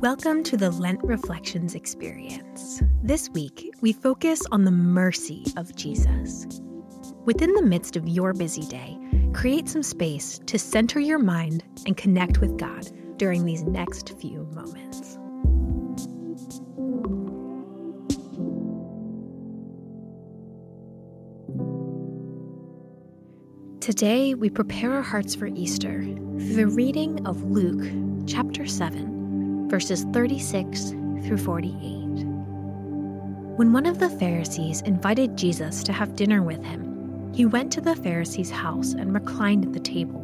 Welcome to the Lent Reflections experience. This week, we focus on the mercy of Jesus. Within the midst of your busy day, create some space to center your mind and connect with God during these next few moments. Today, we prepare our hearts for Easter through the reading of Luke chapter 7 verses 36 through 48. When one of the Pharisees invited Jesus to have dinner with him, he went to the Pharisee's house and reclined at the table.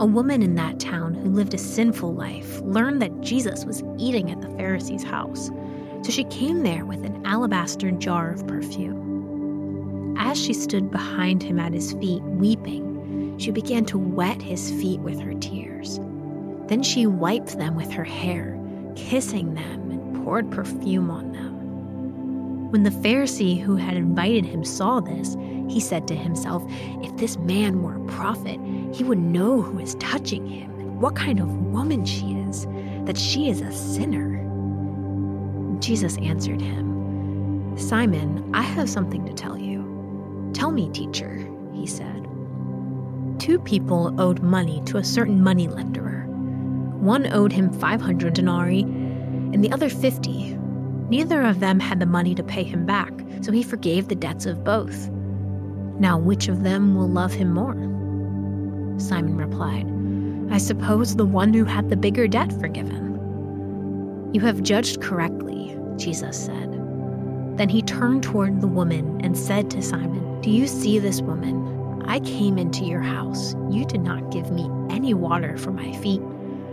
A woman in that town who lived a sinful life learned that Jesus was eating at the Pharisee's house, so she came there with an alabaster jar of perfume. As she stood behind him at his feet, weeping, she began to wet his feet with her tears. Then she wiped them with her hair, kissing them, and poured perfume on them. When the Pharisee who had invited him saw this, he said to himself, If this man were a prophet, he would know who is touching him and what kind of woman she is, that she is a sinner. Jesus answered him, Simon, I have something to tell you. Tell me, teacher, he said. Two people owed money to a certain moneylender one owed him 500 denarii and the other 50. Neither of them had the money to pay him back, so he forgave the debts of both. Now, which of them will love him more? Simon replied, I suppose the one who had the bigger debt forgiven. You have judged correctly, Jesus said. Then he turned toward the woman and said to Simon, Do you see this woman? I came into your house. You did not give me any water for my feet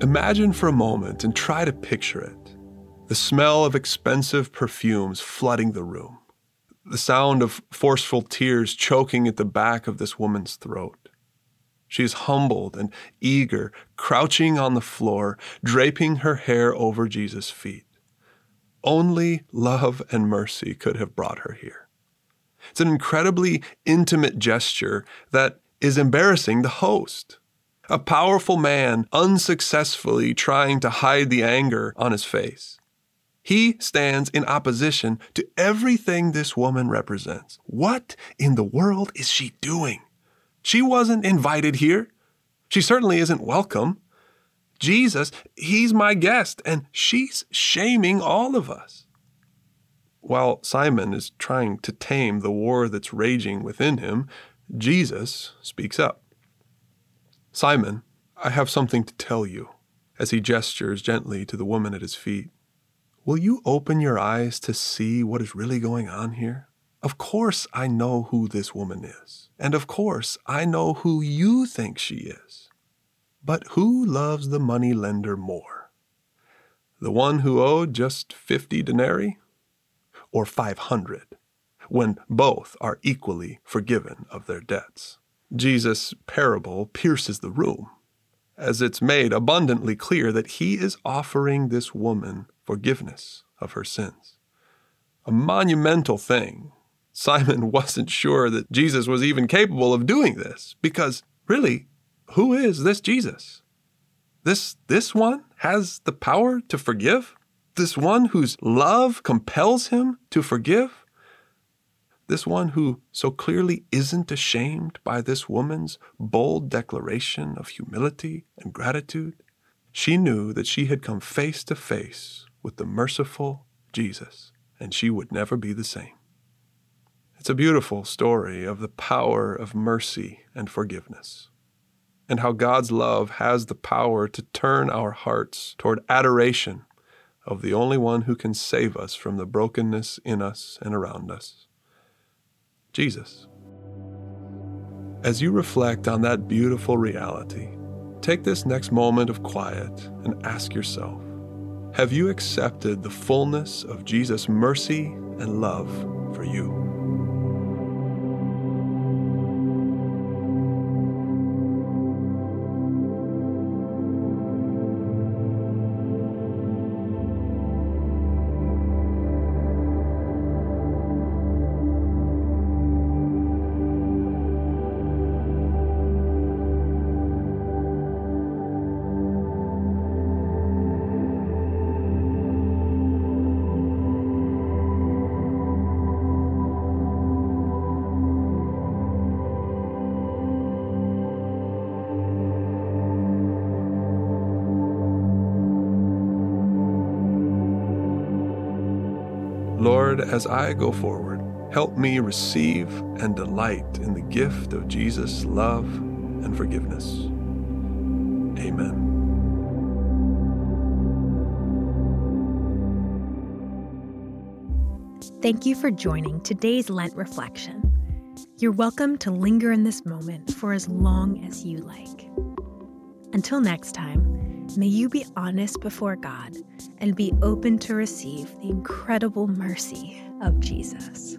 Imagine for a moment and try to picture it the smell of expensive perfumes flooding the room, the sound of forceful tears choking at the back of this woman's throat. She is humbled and eager, crouching on the floor, draping her hair over Jesus' feet. Only love and mercy could have brought her here. It's an incredibly intimate gesture that is embarrassing the host a powerful man unsuccessfully trying to hide the anger on his face. He stands in opposition to everything this woman represents. What in the world is she doing? She wasn't invited here. She certainly isn't welcome. Jesus, he's my guest, and she's shaming all of us. While Simon is trying to tame the war that's raging within him, Jesus speaks up. Simon, I have something to tell you, as he gestures gently to the woman at his feet. Will you open your eyes to see what is really going on here? Of course, I know who this woman is, and of course, I know who you think she is. But who loves the money lender more? The one who owed just 50 denarii? Or 500, when both are equally forgiven of their debts? Jesus' parable pierces the room, as it's made abundantly clear that he is offering this woman forgiveness of her sins. A monumental thing. Simon wasn't sure that Jesus was even capable of doing this, because really, who is this Jesus? This, this one has the power to forgive? This one whose love compels him to forgive? This one who so clearly isn't ashamed by this woman's bold declaration of humility and gratitude, she knew that she had come face to face with the merciful Jesus, and she would never be the same. It's a beautiful story of the power of mercy and forgiveness, and how God's love has the power to turn our hearts toward adoration of the only one who can save us from the brokenness in us and around us. Jesus. As you reflect on that beautiful reality, take this next moment of quiet and ask yourself Have you accepted the fullness of Jesus' mercy and love for you? Lord, as I go forward, help me receive and delight in the gift of Jesus' love and forgiveness. Amen. Thank you for joining today's Lent reflection. You're welcome to linger in this moment for as long as you like. Until next time, may you be honest before God and be open to receive the incredible mercy of Jesus.